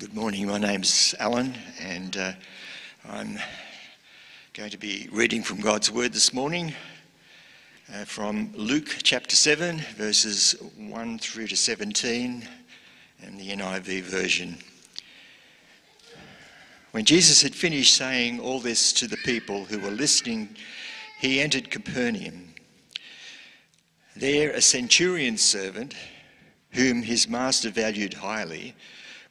Good morning. My name's Alan, and uh, I'm going to be reading from God's Word this morning uh, from Luke chapter 7, verses 1 through to 17, and the NIV version. When Jesus had finished saying all this to the people who were listening, he entered Capernaum. There, a centurion's servant, whom his master valued highly,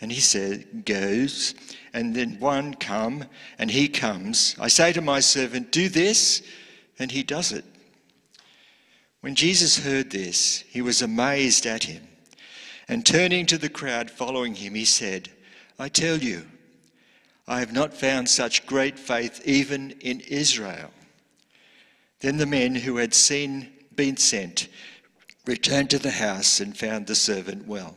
and he said, goes, and then one come, and he comes. I say to my servant, do this, and he does it. When Jesus heard this, he was amazed at him. And turning to the crowd following him, he said, I tell you, I have not found such great faith even in Israel. Then the men who had seen been sent returned to the house and found the servant well.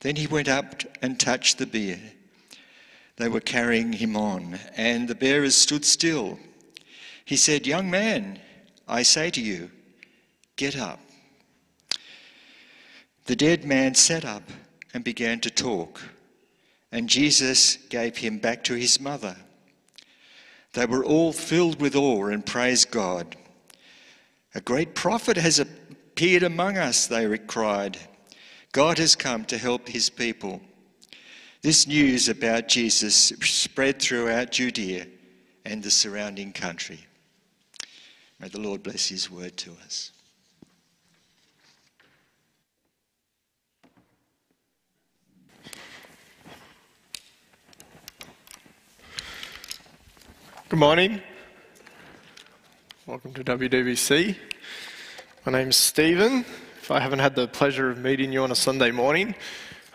Then he went up and touched the bier. They were carrying him on, and the bearers stood still. He said, Young man, I say to you, get up. The dead man sat up and began to talk, and Jesus gave him back to his mother. They were all filled with awe and praised God. A great prophet has appeared among us, they cried. God has come to help his people. This news about Jesus spread throughout Judea and the surrounding country. May the Lord bless his word to us. Good morning. Welcome to WDBC. My name's Stephen. If I haven't had the pleasure of meeting you on a Sunday morning,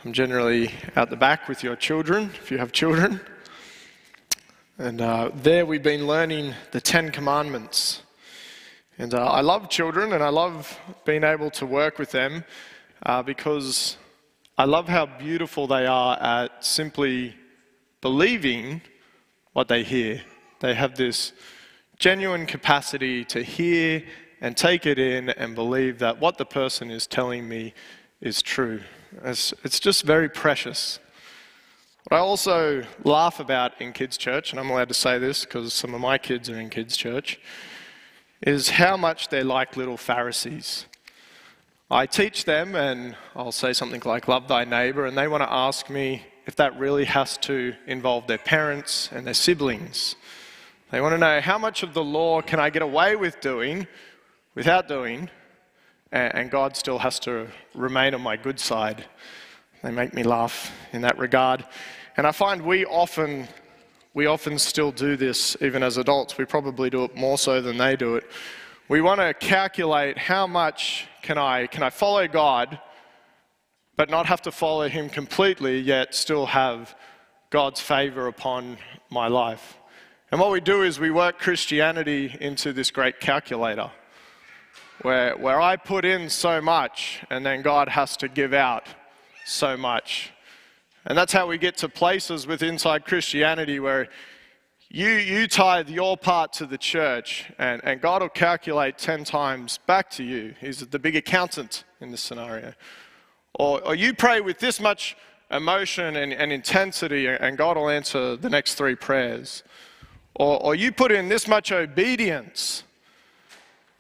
I'm generally out the back with your children, if you have children. And uh, there we've been learning the Ten Commandments. And uh, I love children and I love being able to work with them uh, because I love how beautiful they are at simply believing what they hear. They have this genuine capacity to hear and take it in and believe that what the person is telling me is true. It's, it's just very precious. What I also laugh about in kids' church, and I'm allowed to say this because some of my kids are in kids' church, is how much they're like little Pharisees. I teach them, and I'll say something like, Love thy neighbor, and they want to ask me if that really has to involve their parents and their siblings. They want to know how much of the law can I get away with doing without doing, and God still has to remain on my good side. They make me laugh in that regard. And I find we often, we often still do this, even as adults. We probably do it more so than they do it. We want to calculate how much can I, can I follow God, but not have to follow Him completely, yet still have God's favor upon my life. And what we do is we work Christianity into this great calculator where, where I put in so much and then God has to give out so much. And that's how we get to places with inside Christianity where you, you tithe your part to the church, and, and God will calculate 10 times back to you. He's the big accountant in this scenario. Or, or you pray with this much emotion and, and intensity, and God will answer the next three prayers. Or, or you put in this much obedience,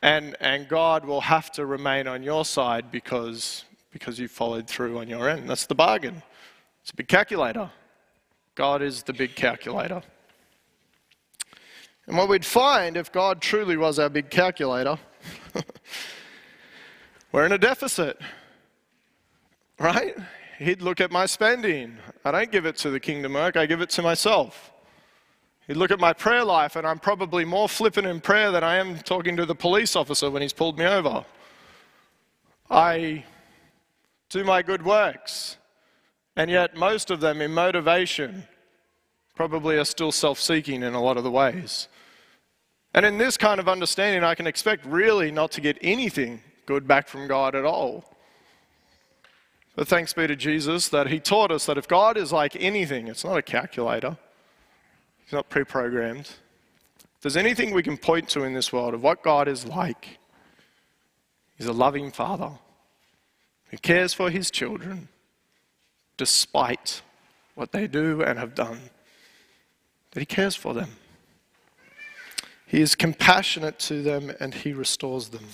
and, and God will have to remain on your side because, because you followed through on your end. That's the bargain. It's a big calculator. God is the big calculator. And what we'd find if God truly was our big calculator, we're in a deficit, right? He'd look at my spending. I don't give it to the kingdom work, I give it to myself. He'd look at my prayer life, and I'm probably more flippant in prayer than I am talking to the police officer when he's pulled me over. I do my good works, and yet most of them in motivation probably are still self seeking in a lot of the ways. And in this kind of understanding, I can expect really not to get anything good back from God at all. But thanks be to Jesus that He taught us that if God is like anything, it's not a calculator, He's not pre programmed. If there's anything we can point to in this world of what God is like, He's a loving Father who cares for His children despite what they do and have done, that He cares for them. He is compassionate to them and he restores them.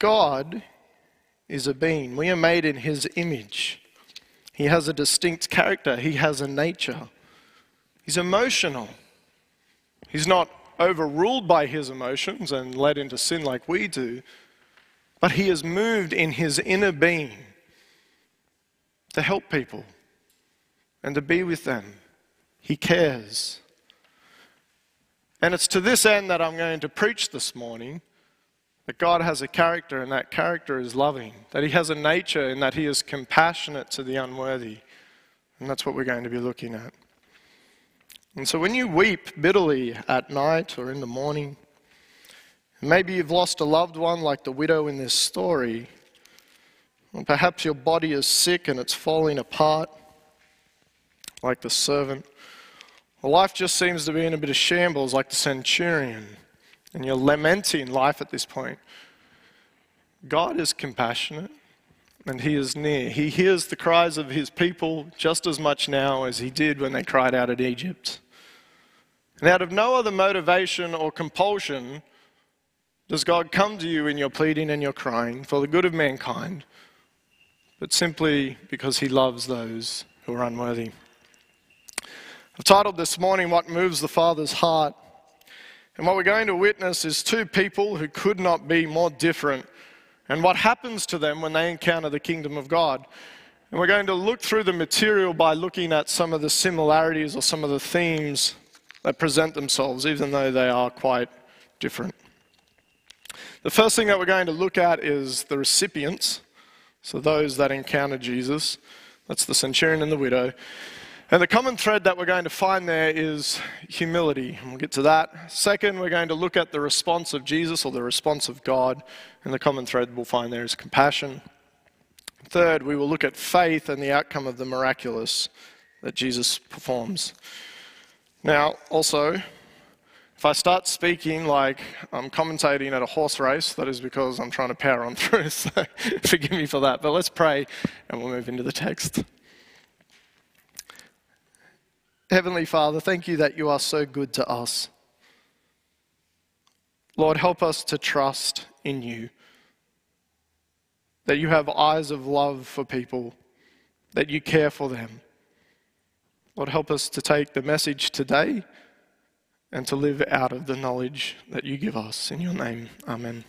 God is a being. We are made in his image. He has a distinct character, he has a nature. He's emotional. He's not overruled by his emotions and led into sin like we do, but he is moved in his inner being to help people and to be with them. He cares. And it's to this end that I'm going to preach this morning that God has a character, and that character is loving, that He has a nature, and that He is compassionate to the unworthy. And that's what we're going to be looking at. And so when you weep bitterly at night or in the morning, maybe you've lost a loved one like the widow in this story, or perhaps your body is sick and it's falling apart like the servant. Well, life just seems to be in a bit of shambles like the centurion, and you're lamenting life at this point. God is compassionate and He is near. He hears the cries of His people just as much now as He did when they cried out at Egypt. And out of no other motivation or compulsion does God come to you in your pleading and your crying for the good of mankind, but simply because He loves those who are unworthy. I've titled this morning, What Moves the Father's Heart. And what we're going to witness is two people who could not be more different and what happens to them when they encounter the kingdom of God. And we're going to look through the material by looking at some of the similarities or some of the themes that present themselves, even though they are quite different. The first thing that we're going to look at is the recipients, so those that encounter Jesus. That's the centurion and the widow. And the common thread that we're going to find there is humility. And we'll get to that. Second, we're going to look at the response of Jesus or the response of God. And the common thread we'll find there is compassion. Third, we will look at faith and the outcome of the miraculous that Jesus performs. Now, also, if I start speaking like I'm commentating at a horse race, that is because I'm trying to power on through. So forgive me for that. But let's pray and we'll move into the text. Heavenly Father, thank you that you are so good to us. Lord, help us to trust in you. That you have eyes of love for people, that you care for them. Lord, help us to take the message today and to live out of the knowledge that you give us. In your name, amen.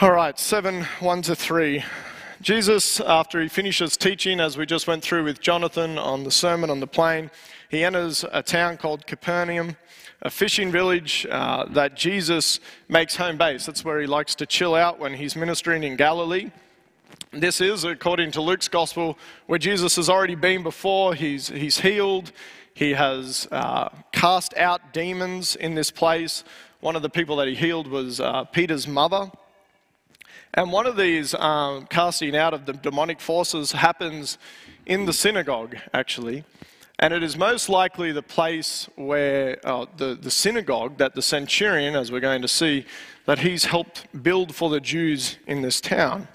All right, 7 1 to 3. Jesus, after he finishes teaching, as we just went through with Jonathan on the Sermon on the Plain, he enters a town called Capernaum, a fishing village uh, that Jesus makes home base. That's where he likes to chill out when he's ministering in Galilee. This is, according to Luke's gospel, where Jesus has already been before. He's, he's healed, he has uh, cast out demons in this place. One of the people that he healed was uh, Peter's mother. And one of these um, casting out of the demonic forces happens in the synagogue, actually. And it is most likely the place where uh, the, the synagogue that the centurion, as we're going to see, that he's helped build for the Jews in this town.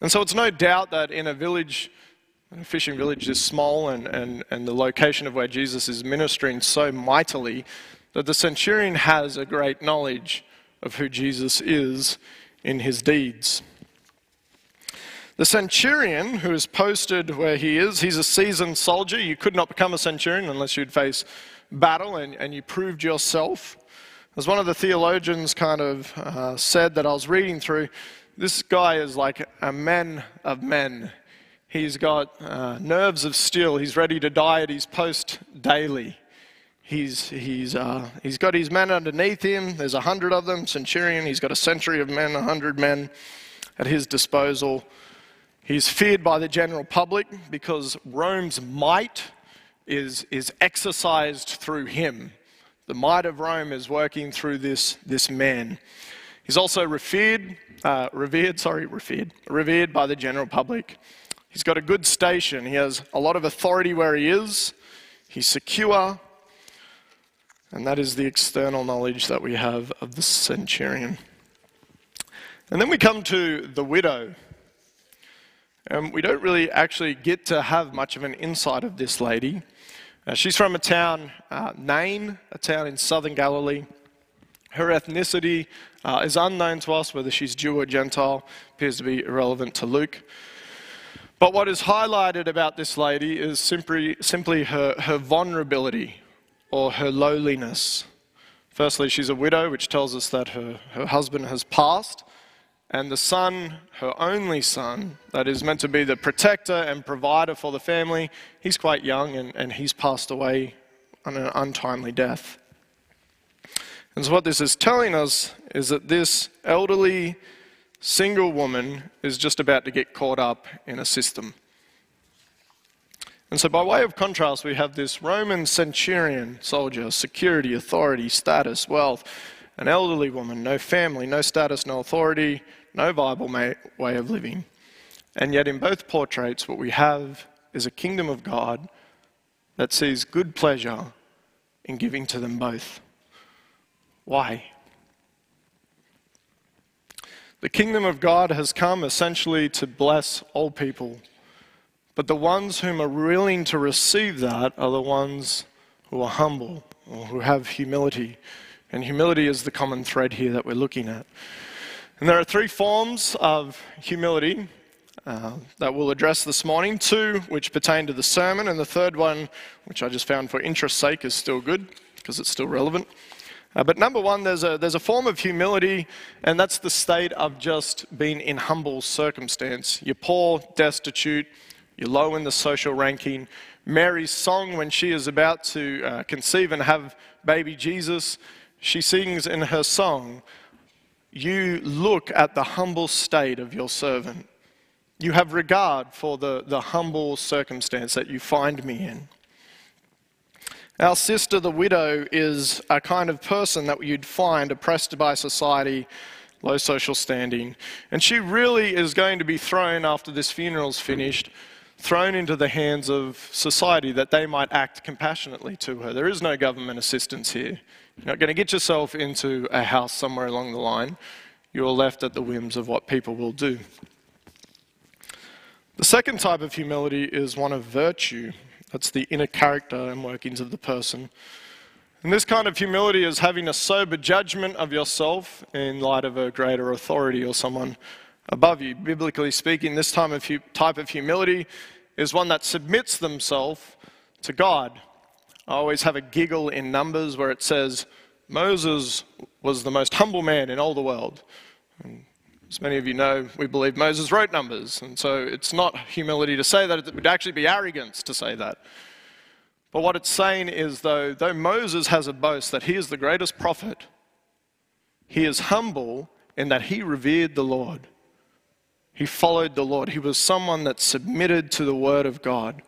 And so it's no doubt that in a village, a fishing village this small and, and, and the location of where Jesus is ministering so mightily, that the centurion has a great knowledge of who Jesus is in his deeds. The centurion, who is posted where he is, he's a seasoned soldier. You could not become a centurion unless you'd face battle and, and you proved yourself. As one of the theologians kind of uh, said that I was reading through, this guy is like a man of men. He's got uh, nerves of steel. He's ready to die at his post daily. He's, he's, uh, he's got his men underneath him. There's a hundred of them. Centurion, he's got a century of men, a hundred men at his disposal. He's feared by the general public because Rome's might is, is exercised through him. The might of Rome is working through this, this man. He's also revered, uh, revered, sorry, revered, revered by the general public. He's got a good station. He has a lot of authority where he is. He's secure. And that is the external knowledge that we have of the centurion. And then we come to the widow. And we don't really actually get to have much of an insight of this lady. Uh, she's from a town, uh, Nain, a town in southern Galilee. Her ethnicity uh, is unknown to us, whether she's Jew or Gentile, appears to be irrelevant to Luke. But what is highlighted about this lady is simply, simply her, her vulnerability or her lowliness. Firstly, she's a widow, which tells us that her, her husband has passed, and the son, her only son, that is meant to be the protector and provider for the family, he's quite young and, and he's passed away on an untimely death. And so, what this is telling us is that this elderly single woman is just about to get caught up in a system. And so, by way of contrast, we have this Roman centurion soldier, security, authority, status, wealth, an elderly woman, no family, no status, no authority, no viable way of living. And yet, in both portraits, what we have is a kingdom of God that sees good pleasure in giving to them both. Why? The kingdom of God has come essentially to bless all people. But the ones whom are willing to receive that are the ones who are humble or who have humility. And humility is the common thread here that we're looking at. And there are three forms of humility uh, that we'll address this morning two which pertain to the sermon, and the third one, which I just found for interest's sake, is still good because it's still relevant. Uh, but number one, there's a, there's a form of humility, and that's the state of just being in humble circumstance. You're poor, destitute, you're low in the social ranking. Mary's song, when she is about to uh, conceive and have baby Jesus, she sings in her song, you look at the humble state of your servant. You have regard for the, the humble circumstance that you find me in. Our sister, the widow, is a kind of person that you'd find oppressed by society, low social standing. And she really is going to be thrown after this funeral's finished, thrown into the hands of society that they might act compassionately to her. There is no government assistance here. You're not going to get yourself into a house somewhere along the line. You're left at the whims of what people will do. The second type of humility is one of virtue. That's the inner character and workings of the person. And this kind of humility is having a sober judgment of yourself in light of a greater authority or someone above you. Biblically speaking, this type of, humility is one that submits themselves to God I always have a giggle in Numbers where it says, Moses was the most humble man in all the world. And as many of you know, we believe Moses wrote Numbers. And so it's not humility to say that, it would actually be arrogance to say that. But what it's saying is, though, though Moses has a boast that he is the greatest prophet, he is humble in that he revered the Lord. He followed the Lord. He was someone that submitted to the word of God.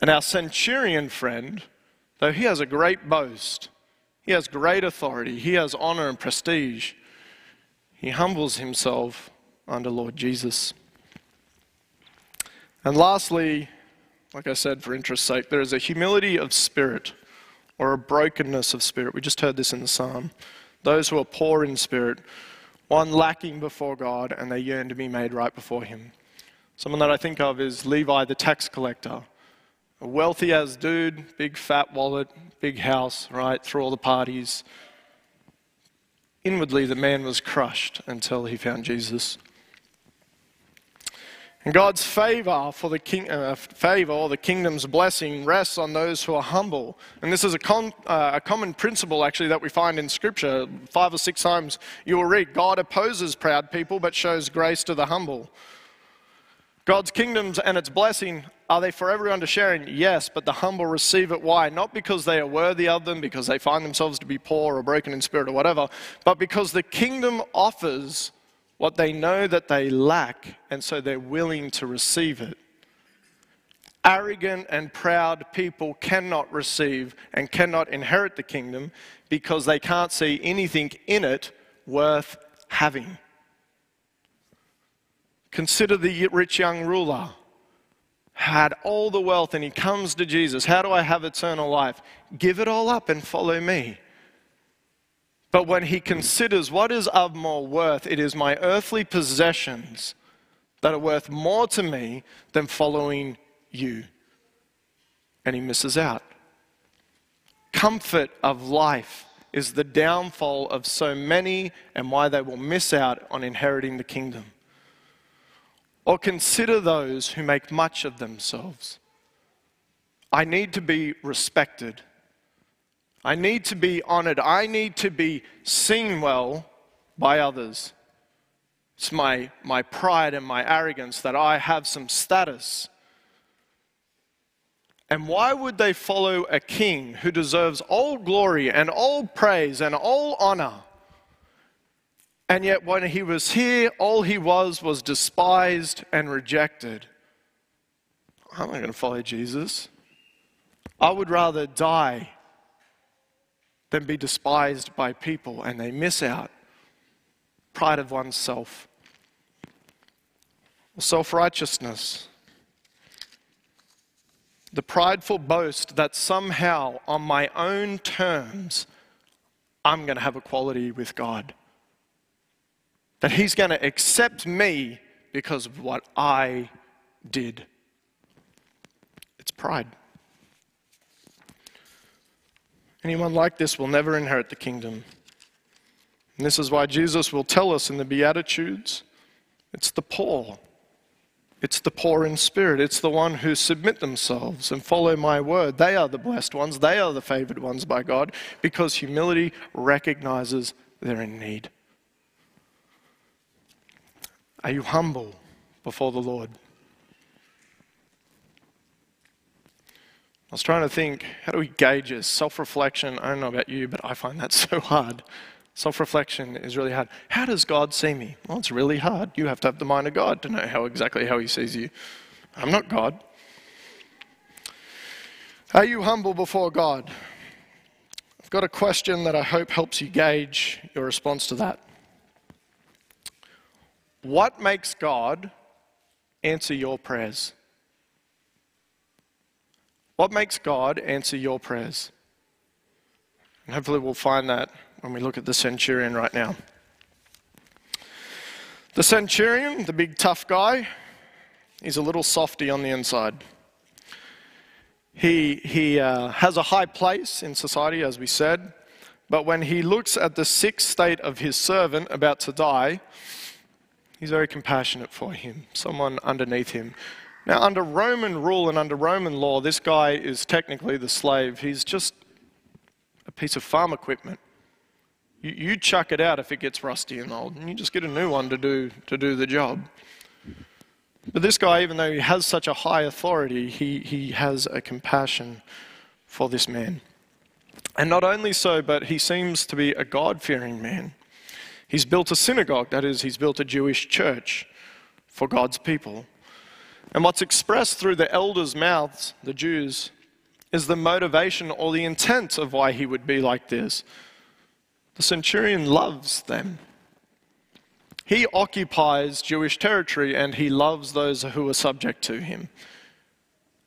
And our centurion friend, though he has a great boast, he has great authority, he has honor and prestige, he humbles himself under Lord Jesus. And lastly, like I said, for interest's sake, there is a humility of spirit or a brokenness of spirit. We just heard this in the psalm. Those who are poor in spirit, one lacking before God, and they yearn to be made right before Him. Someone that I think of is Levi the tax collector. A wealthy as dude, big fat wallet, big house, right, threw all the parties. Inwardly, the man was crushed until he found Jesus. And God's favor for the king, uh, favor or the kingdom's blessing rests on those who are humble. And this is a, uh, a common principle actually that we find in Scripture. Five or six times you will read, God opposes proud people but shows grace to the humble. God's kingdoms and its blessing, are they for everyone to share in? Yes, but the humble receive it. Why? Not because they are worthy of them, because they find themselves to be poor or broken in spirit or whatever, but because the kingdom offers what they know that they lack, and so they're willing to receive it. Arrogant and proud people cannot receive and cannot inherit the kingdom because they can't see anything in it worth having. Consider the rich young ruler. Had all the wealth and he comes to Jesus. How do I have eternal life? Give it all up and follow me. But when he considers what is of more worth, it is my earthly possessions that are worth more to me than following you. And he misses out. Comfort of life is the downfall of so many and why they will miss out on inheriting the kingdom. Or consider those who make much of themselves. I need to be respected. I need to be honored. I need to be seen well by others. It's my, my pride and my arrogance that I have some status. And why would they follow a king who deserves all glory and all praise and all honor? And yet, when he was here, all he was was despised and rejected. I'm not going to follow Jesus. I would rather die than be despised by people, and they miss out. Pride of oneself, self righteousness, the prideful boast that somehow, on my own terms, I'm going to have equality with God. That He's going to accept me because of what I did. It's pride. Anyone like this will never inherit the kingdom. And this is why Jesus will tell us in the Beatitudes it's the poor. It's the poor in spirit. It's the one who submit themselves and follow my word. They are the blessed ones. They are the favored ones by God because humility recognizes they're in need. Are you humble before the Lord? Was trying to think, how do we gauge this? Self reflection, I don't know about you, but I find that so hard. Self reflection is really hard. How does God see me? Well, it's really hard. You have to have the mind of God to know how exactly how He sees you. I'm not God. Are you humble before God? I've got a question that I hope helps you gauge your response to that. What makes God answer your prayers? What makes God answer your prayers? And hopefully, we'll find that when we look at the centurion right now. The centurion, the big tough guy, is a little softy on the inside. He, he uh, has a high place in society, as we said, but when he looks at the sick state of his servant about to die, he's very compassionate for him, someone underneath him. Now, under Roman rule and under Roman law, this guy is technically the slave. He's just a piece of farm equipment. You, you chuck it out if it gets rusty and old, and you just get a new one to do, to do the job. But this guy, even though he has such a high authority, he, he has a compassion for this man. And not only so, but he seems to be a God fearing man. He's built a synagogue, that is, he's built a Jewish church for God's people. And what's expressed through the elders' mouths, the Jews, is the motivation or the intent of why he would be like this. The centurion loves them. He occupies Jewish territory and he loves those who are subject to him.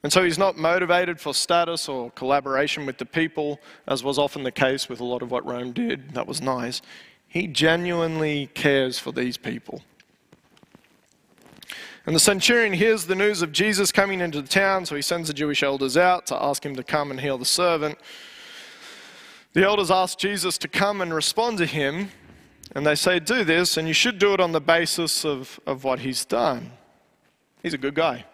And so he's not motivated for status or collaboration with the people, as was often the case with a lot of what Rome did. That was nice. He genuinely cares for these people. And the centurion hears the news of Jesus coming into the town, so he sends the Jewish elders out to ask him to come and heal the servant. The elders ask Jesus to come and respond to him, and they say, Do this, and you should do it on the basis of, of what he's done. He's a good guy.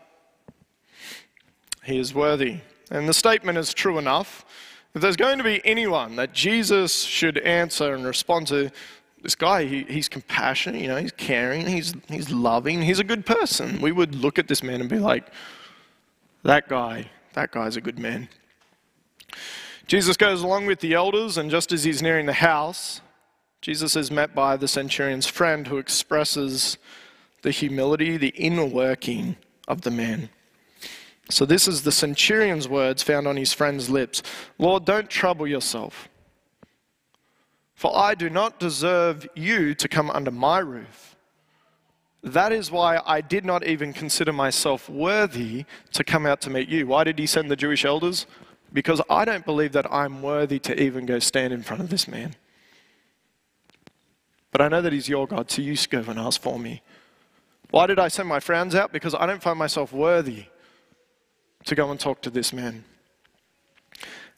He is worthy. And the statement is true enough. If there's going to be anyone that Jesus should answer and respond to, this guy, he, he's compassionate, you know, he's caring, he's, he's loving, he's a good person. We would look at this man and be like, that guy, that guy's a good man. Jesus goes along with the elders, and just as he's nearing the house, Jesus is met by the centurion's friend who expresses the humility, the inner working of the man. So, this is the centurion's words found on his friend's lips Lord, don't trouble yourself, for I do not deserve you to come under my roof. That is why I did not even consider myself worthy to come out to meet you. Why did he send the Jewish elders? Because I don't believe that I'm worthy to even go stand in front of this man. But I know that he's your God, so you go and ask for me. Why did I send my friends out? Because I don't find myself worthy to go and talk to this man.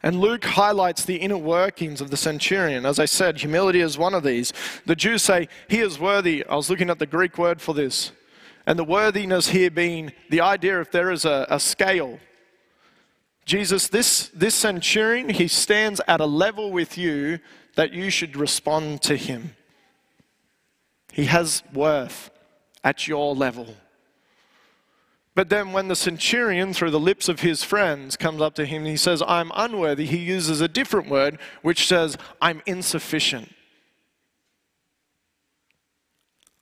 And Luke highlights the inner workings of the centurion. As I said, humility is one of these. The Jews say, He is worthy. I was looking at the Greek word for this. And the worthiness here being the idea if there is a, a scale. Jesus, this, this centurion, he stands at a level with you that you should respond to him. He has worth at your level. But then, when the centurion, through the lips of his friends, comes up to him and he says, I'm unworthy, he uses a different word which says, I'm insufficient.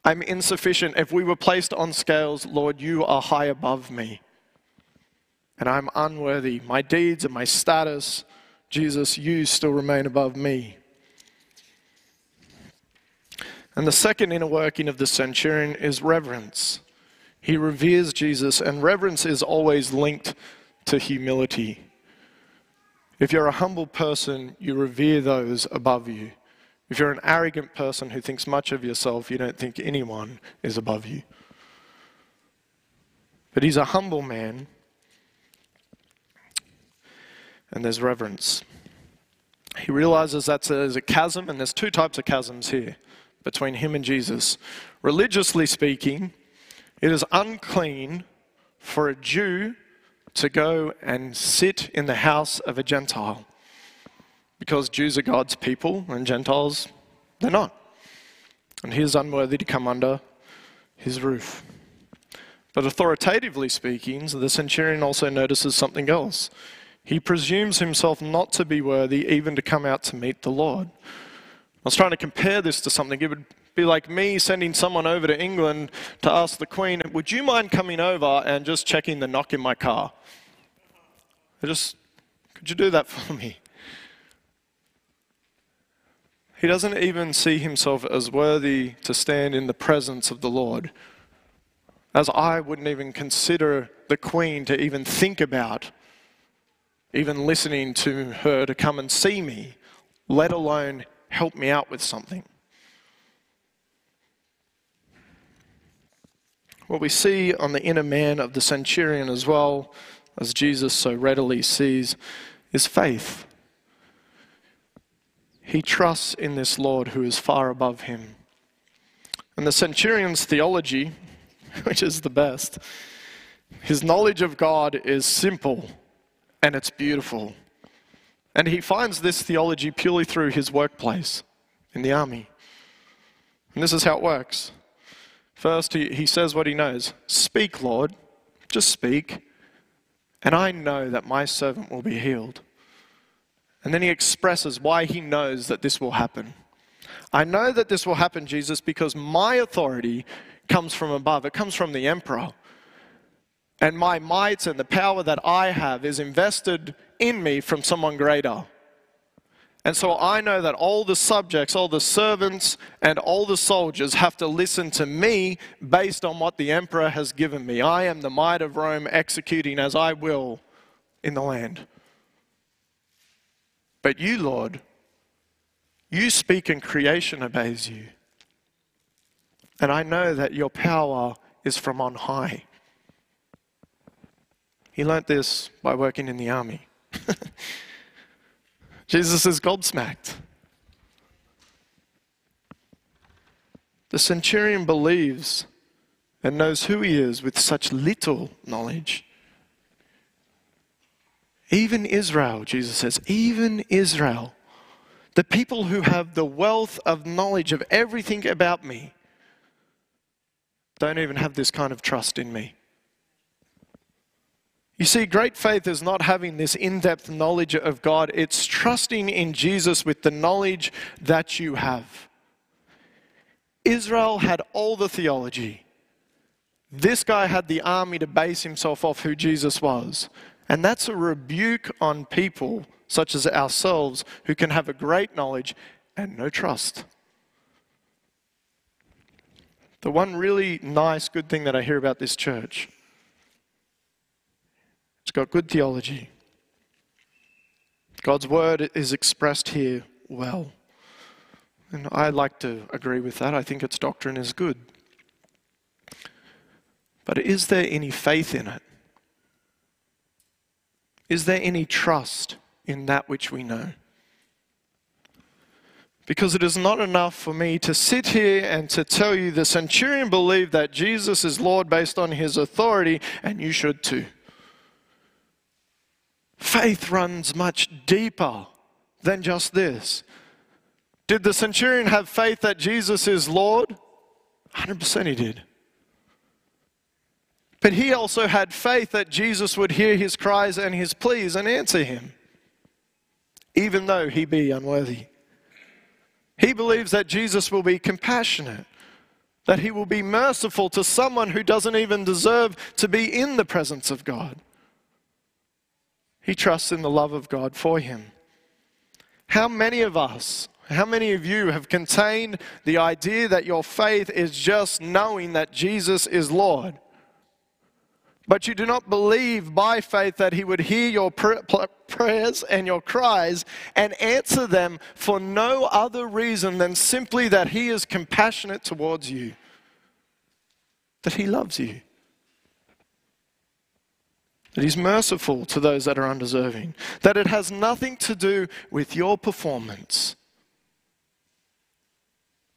I'm insufficient. If we were placed on scales, Lord, you are high above me. And I'm unworthy. My deeds and my status, Jesus, you still remain above me. And the second inner working of the centurion is reverence. He reveres Jesus, and reverence is always linked to humility. If you're a humble person, you revere those above you. If you're an arrogant person who thinks much of yourself, you don't think anyone is above you. But he's a humble man, and there's reverence. He realizes that there's a chasm, and there's two types of chasms here between him and Jesus. Religiously speaking, it is unclean for a Jew to go and sit in the house of a Gentile because Jews are God's people and Gentiles, they're not. And he is unworthy to come under his roof. But authoritatively speaking, the centurion also notices something else. He presumes himself not to be worthy even to come out to meet the Lord. I was trying to compare this to something. It would be like me sending someone over to England to ask the Queen, Would you mind coming over and just checking the knock in my car? I just, could you do that for me? He doesn't even see himself as worthy to stand in the presence of the Lord. As I wouldn't even consider the Queen to even think about even listening to her to come and see me, let alone help me out with something. What we see on the inner man of the centurion as well, as Jesus so readily sees, is faith. He trusts in this Lord who is far above him. And the centurion's theology, which is the best, his knowledge of God is simple and it's beautiful. And he finds this theology purely through his workplace in the army. And this is how it works. First, he, he says what he knows Speak, Lord, just speak, and I know that my servant will be healed. And then he expresses why he knows that this will happen. I know that this will happen, Jesus, because my authority comes from above, it comes from the emperor. And my might and the power that I have is invested in me from someone greater. And so I know that all the subjects, all the servants, and all the soldiers have to listen to me based on what the emperor has given me. I am the might of Rome executing as I will in the land. But you, Lord, you speak and creation obeys you. And I know that your power is from on high. He learnt this by working in the army. Jesus is gobsmacked. The centurion believes and knows who he is with such little knowledge. Even Israel, Jesus says, even Israel, the people who have the wealth of knowledge of everything about me, don't even have this kind of trust in me. You see, great faith is not having this in depth knowledge of God, it's trusting in Jesus with the knowledge that you have. Israel had all the theology. This guy had the army to base himself off who Jesus was. And that's a rebuke on people such as ourselves who can have a great knowledge and no trust. The one really nice, good thing that I hear about this church it's got good theology. God's word is expressed here well. And I like to agree with that. I think its doctrine is good. But is there any faith in it? Is there any trust in that which we know? Because it is not enough for me to sit here and to tell you the centurion believed that Jesus is Lord based on his authority, and you should too. Faith runs much deeper than just this. Did the centurion have faith that Jesus is Lord? 100% he did. But he also had faith that Jesus would hear his cries and his pleas and answer him, even though he be unworthy. He believes that Jesus will be compassionate, that he will be merciful to someone who doesn't even deserve to be in the presence of God. He trusts in the love of God for him. How many of us, how many of you have contained the idea that your faith is just knowing that Jesus is Lord? But you do not believe by faith that He would hear your prayers and your cries and answer them for no other reason than simply that He is compassionate towards you, that He loves you that He's merciful to those that are undeserving, that it has nothing to do with your performance,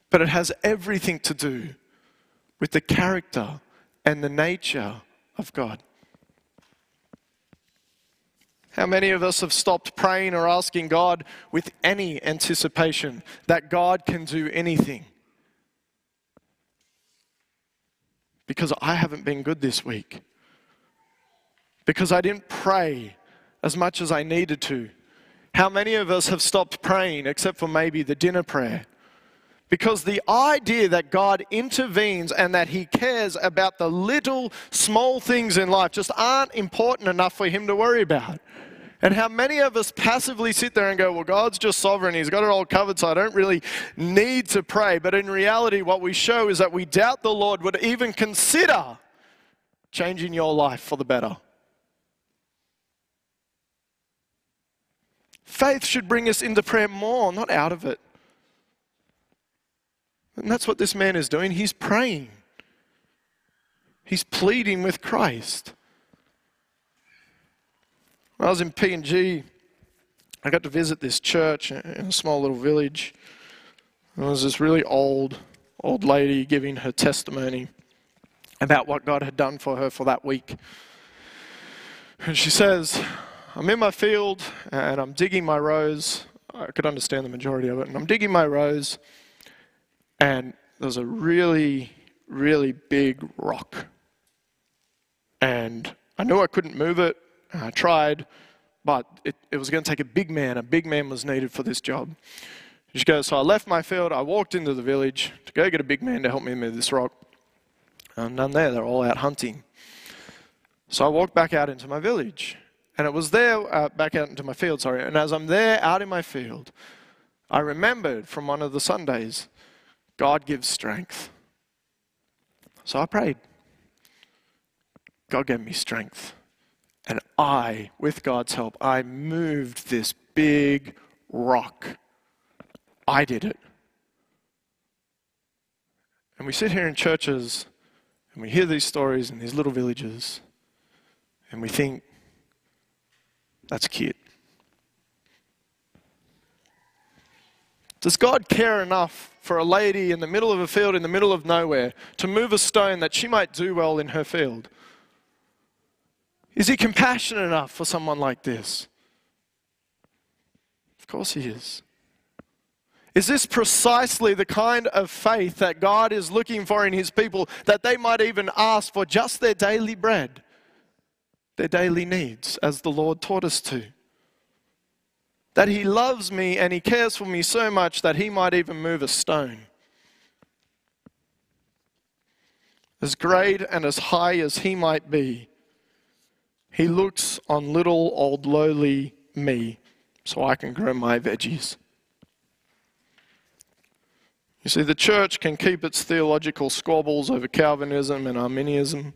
but it has everything to do with the character and the nature of God. How many of us have stopped praying or asking God with any anticipation that God can do anything? Because I haven't been good this week because I didn't pray as much as I needed to. How many of us have stopped praying except for maybe the dinner prayer? Because the idea that God intervenes and that He cares about the little small things in life just aren't important enough for Him to worry about. And how many of us passively sit there and go, Well, God's just sovereign. He's got it all covered, so I don't really need to pray. But in reality, what we show is that we doubt the Lord would even consider changing your life for the better. Faith should bring us into prayer more, not out of it. And that's what this man is doing. He's praying, he's pleading with Christ. When I was in PNG, I got to visit this church in a small little village. There was this really old, old lady giving her testimony about what God had done for her for that week. And she says, I'm in my field and I'm digging my rows. I could understand the majority of it. And I'm digging my rows, and there's a really, really big rock. And I knew I couldn't move it. I tried, but it, it was going to take a big man. A big man was needed for this job. She goes, So I left my field. I walked into the village to go get a big man to help me move this rock. And none there. They're all out hunting. So I walked back out into my village. And it was there, uh, back out into my field, sorry. And as I'm there out in my field, I remembered from one of the Sundays God gives strength. So I prayed. God gave me strength. And I, with God's help, I moved this big rock. I did it. And we sit here in churches and we hear these stories in these little villages and we think, that's cute. Does God care enough for a lady in the middle of a field in the middle of nowhere to move a stone that she might do well in her field? Is He compassionate enough for someone like this? Of course He is. Is this precisely the kind of faith that God is looking for in His people that they might even ask for just their daily bread, their daily needs, as the Lord taught us to? that He loves me and He cares for me so much that He might even move a stone. As great and as high as He might be, He looks on little old lowly me so I can grow my veggies. You see, the church can keep its theological squabbles over Calvinism and Arminianism.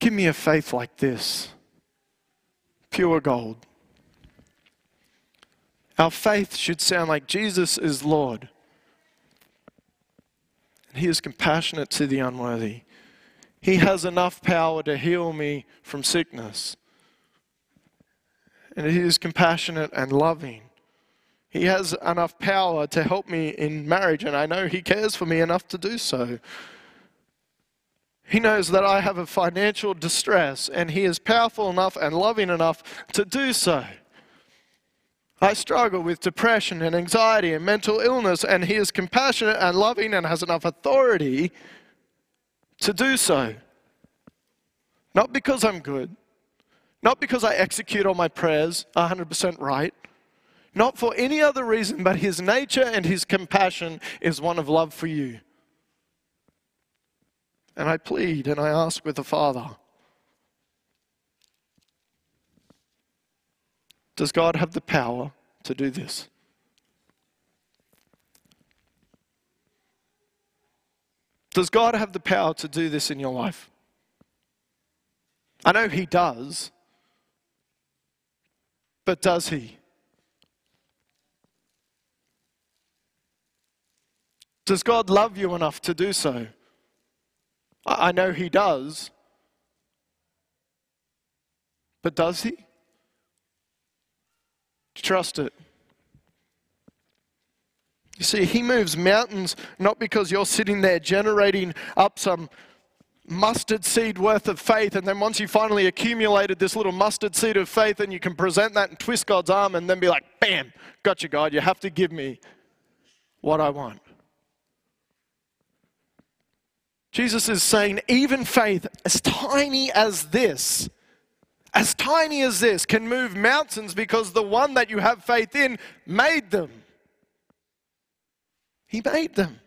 Give me a faith like this pure gold our faith should sound like Jesus is Lord. He is compassionate to the unworthy. He has enough power to heal me from sickness. And He is compassionate and loving. He has enough power to help me in marriage, and I know He cares for me enough to do so. He knows that I have a financial distress, and He is powerful enough and loving enough to do so. I struggle with depression and anxiety and mental illness, and He is compassionate and loving and has enough authority to do so. Not because I'm good, not because I execute all my prayers 100% right, not for any other reason, but His nature and His compassion is one of love for you. And I plead and I ask with the Father Does God have the power to do this? Does God have the power to do this in your life? I know He does, but does He? Does God love you enough to do so? I know He does, but does He? Trust it. You see, He moves mountains not because you're sitting there generating up some mustard seed worth of faith, and then once you finally accumulated this little mustard seed of faith, and you can present that and twist God's arm and then be like, bam, got you, God, you have to give me what I want. Jesus is saying, even faith as tiny as this as tiny as this can move mountains because the one that you have faith in made them. He made them.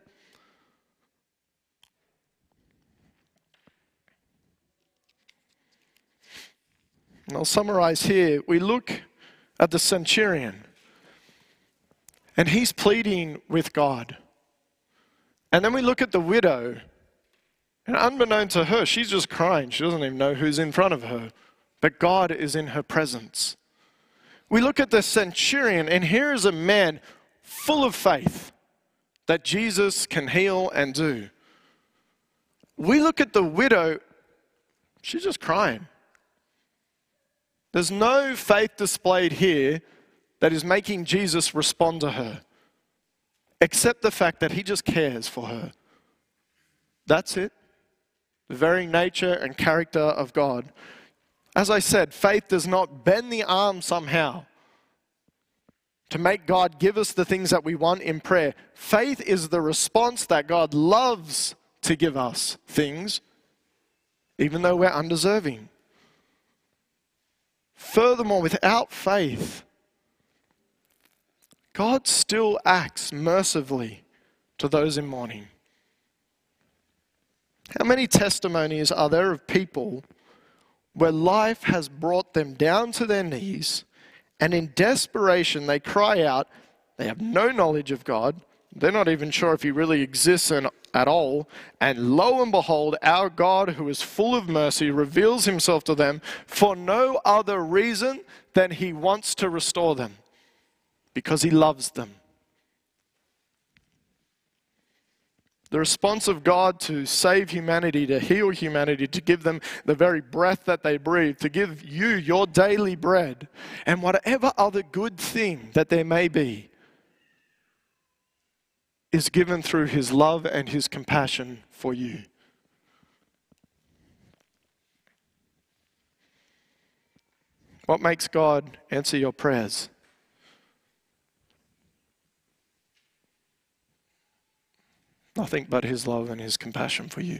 And I'll summarize here. We look at the centurion, and he's pleading with God. And then we look at the widow, and unbeknown to her, she's just crying. She doesn't even know who's in front of her but God is in her presence. We look at the centurion, and here is a man full of faith that Jesus can heal and do. We look at the widow, she's just crying. There's no faith displayed here that is making Jesus respond to her, except the fact that he just cares for her. That's it. The very nature and character of God. As I said, faith does not bend the arm somehow to make God give us the things that we want in prayer. Faith is the response that God loves to give us things, even though we're undeserving. Furthermore, without faith, God still acts mercifully to those in mourning. How many testimonies are there of people? where life has brought them down to their knees And in desperation, they cry out. They have no knowledge of God. They're not even sure if He really exists at all. And lo and behold, our God, who is full of mercy, reveals Himself to them for no other reason than He wants to restore them, because He loves them. The response of God to save humanity, to heal humanity, to give them the very breath that they breathe, to give you your daily bread, and whatever other good thing that there may be, is given through His love and His compassion for you. What makes God answer your prayers? Nothing but His love and His compassion for you.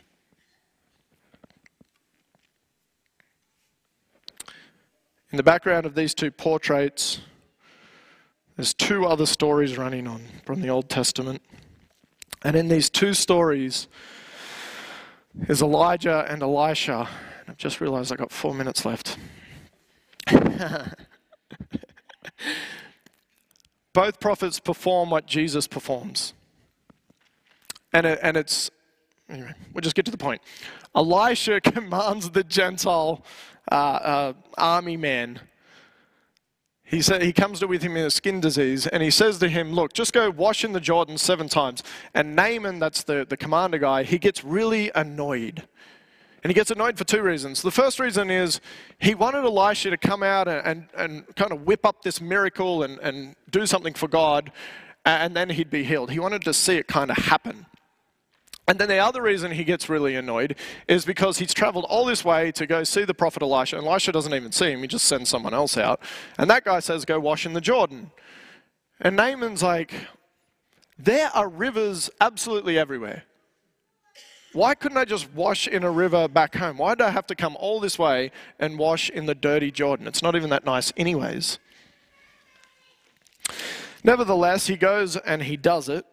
In the background of these two portraits, there's two other stories running on from the Old Testament. And in these two stories is Elijah and Elisha. I've just realized I've got four minutes left. Both prophets perform what Jesus performs. And, it, and it's, anyway, we'll just get to the point. Elisha commands the Gentile uh, uh, army man. He, said, he comes to with him in a skin disease, and he says to him, Look, just go wash in the Jordan seven times. And Naaman, that's the, the commander guy, he gets really annoyed. And he gets annoyed for two reasons. The first reason is he wanted Elisha to come out and, and, and kind of whip up this miracle and, and do something for God, and then he'd be healed. He wanted to see it kind of happen. And then the other reason he gets really annoyed is because he's traveled all this way to go see the prophet Elisha, and Elisha doesn't even see him, he just sends someone else out. And that guy says, Go wash in the Jordan. And Naaman's like, There are rivers absolutely everywhere. Why couldn't I just wash in a river back home? Why do I have to come all this way and wash in the dirty Jordan? It's not even that nice, anyways. Nevertheless, he goes and he does it.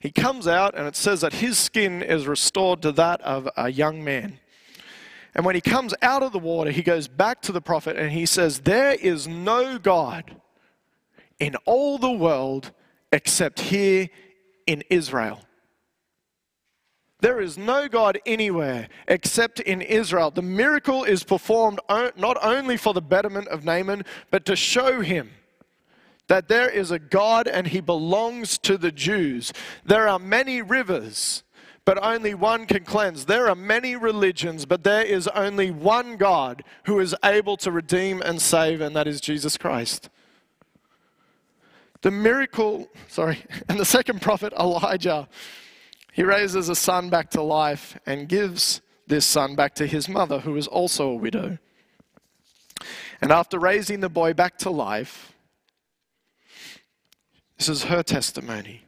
He comes out, and it says that his skin is restored to that of a young man. And when he comes out of the water, he goes back to the prophet and he says, There is no God in all the world except here in Israel. There is no God anywhere except in Israel. The miracle is performed not only for the betterment of Naaman, but to show him that there is a God and he belongs to the Jews. There are many rivers, but only one can cleanse. There are many religions, but there is only one God who is able to redeem and save, and that is Jesus Christ. The miracle, sorry, and the second prophet, Elijah, he raises a son back to life and gives this son back to his mother, who is also a widow. And after raising the boy back to life, this is her testimony.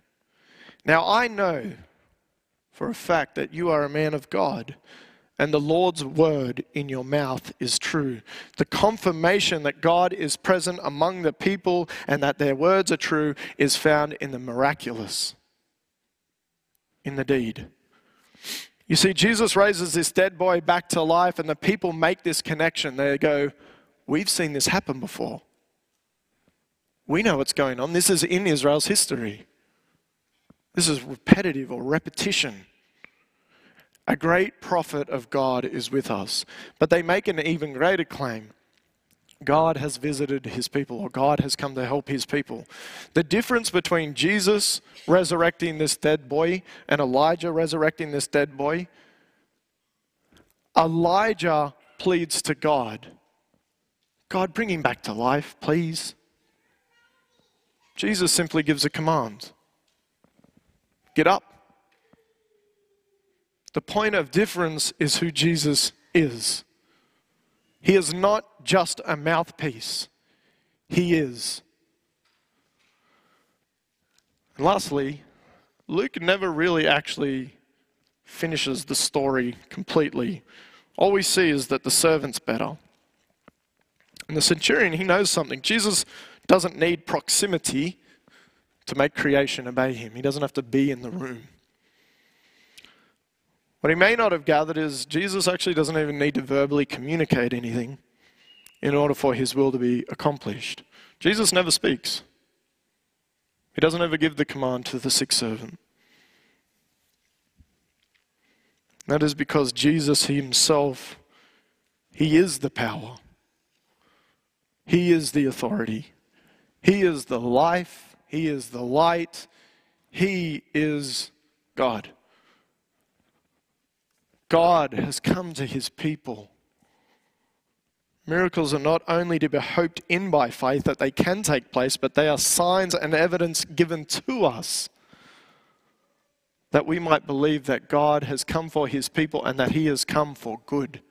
Now I know for a fact that you are a man of God and the Lord's word in your mouth is true. The confirmation that God is present among the people and that their words are true is found in the miraculous, in the deed. You see, Jesus raises this dead boy back to life, and the people make this connection. They go, We've seen this happen before. We know what's going on. This is in Israel's history. This is repetitive or repetition. A great prophet of God is with us. But they make an even greater claim. God has visited his people, or God has come to help his people. The difference between Jesus resurrecting this dead boy and Elijah resurrecting this dead boy, Elijah pleads to God God, bring him back to life, please. Jesus simply gives a command get up. The point of difference is who Jesus is. He is not just a mouthpiece, He is. And lastly, Luke never really actually finishes the story completely. All we see is that the servant's better. And the centurion, he knows something. Jesus doesn't need proximity to make creation obey him. He doesn't have to be in the room. What he may not have gathered is Jesus actually doesn't even need to verbally communicate anything. in order for his will to be accomplished. Jesus never speaks, he doesn't ever give the command to the sick servant. That is because Jesus himself, he is the power. He is the authority. He is the life. He is the light. He is God. God has come to his people. Miracles are not only to be hoped in by faith that they can take place, but they are signs and evidence given to us that we might believe that God has come for his people and that he has come for good.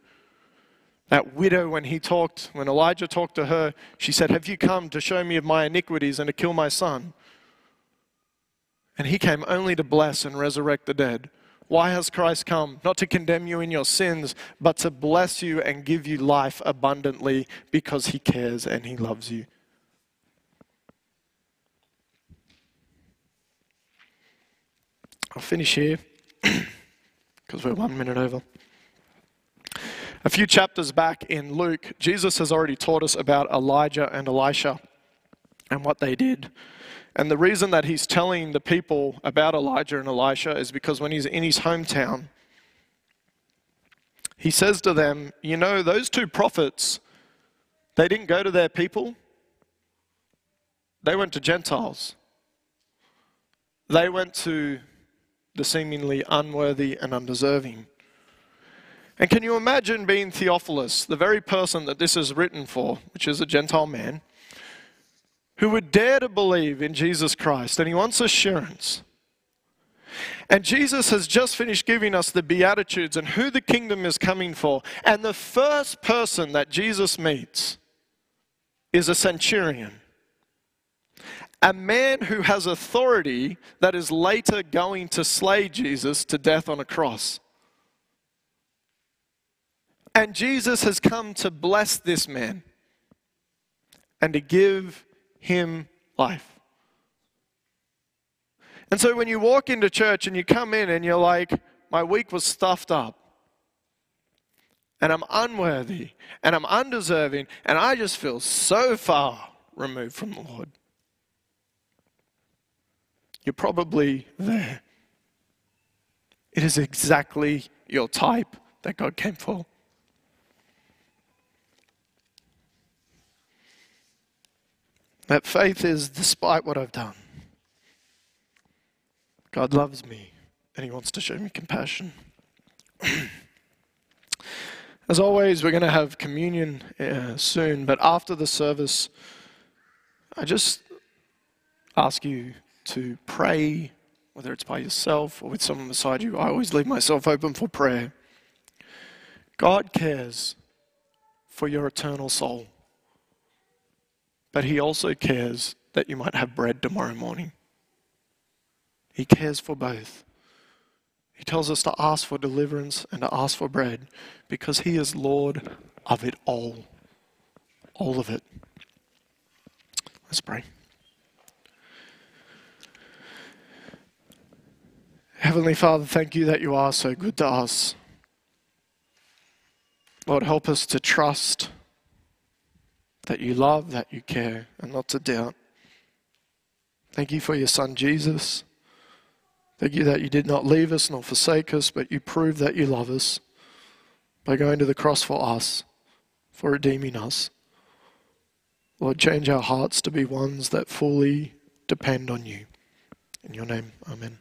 That widow, when he talked, when Elijah talked to her, she said, Have you come to show me of my iniquities and to kill my son? And he came only to bless and resurrect the dead. Why has Christ come? Not to condemn you in your sins, but to bless you and give you life abundantly because he cares and he loves you. I'll finish here because we're one minute over. A few chapters back in Luke, Jesus has already taught us about Elijah and Elisha and what they did. And the reason that he's telling the people about Elijah and Elisha is because when he's in his hometown, he says to them, You know, those two prophets, they didn't go to their people, they went to Gentiles. They went to the seemingly unworthy and undeserving. And can you imagine being Theophilus, the very person that this is written for, which is a Gentile man, who would dare to believe in Jesus Christ, and he wants assurance. And Jesus has just finished giving us the Beatitudes and who the kingdom is coming for. And the first person that Jesus meets is a centurion, a man who has authority that is later going to slay Jesus to death on a cross. And Jesus has come to bless this man and to give him life. And so when you walk into church and you come in and you're like, my week was stuffed up, and I'm unworthy, and I'm undeserving, and I just feel so far removed from the Lord. You're probably there. It is exactly your type that God came for. That faith is despite what I've done. God loves me and He wants to show me compassion. As always, we're going to have communion uh, soon, but after the service, I just ask you to pray, whether it's by yourself or with someone beside you. I always leave myself open for prayer. God cares for your eternal soul. But He also cares that you might have bread tomorrow morning. He cares for both. He tells us to ask for deliverance and to ask for bread because He is Lord of it all. All of it. Let's pray. Heavenly Father, thank you that you are so good to us. Lord, help us to trust that you love, that you care, and not to doubt. Thank you for your Son Jesus. Thank you that you did not leave us nor forsake us, but you proved that you love us by going to the cross for us, for redeeming us. Lord, change our hearts to be ones that fully depend on you. In your name, amen.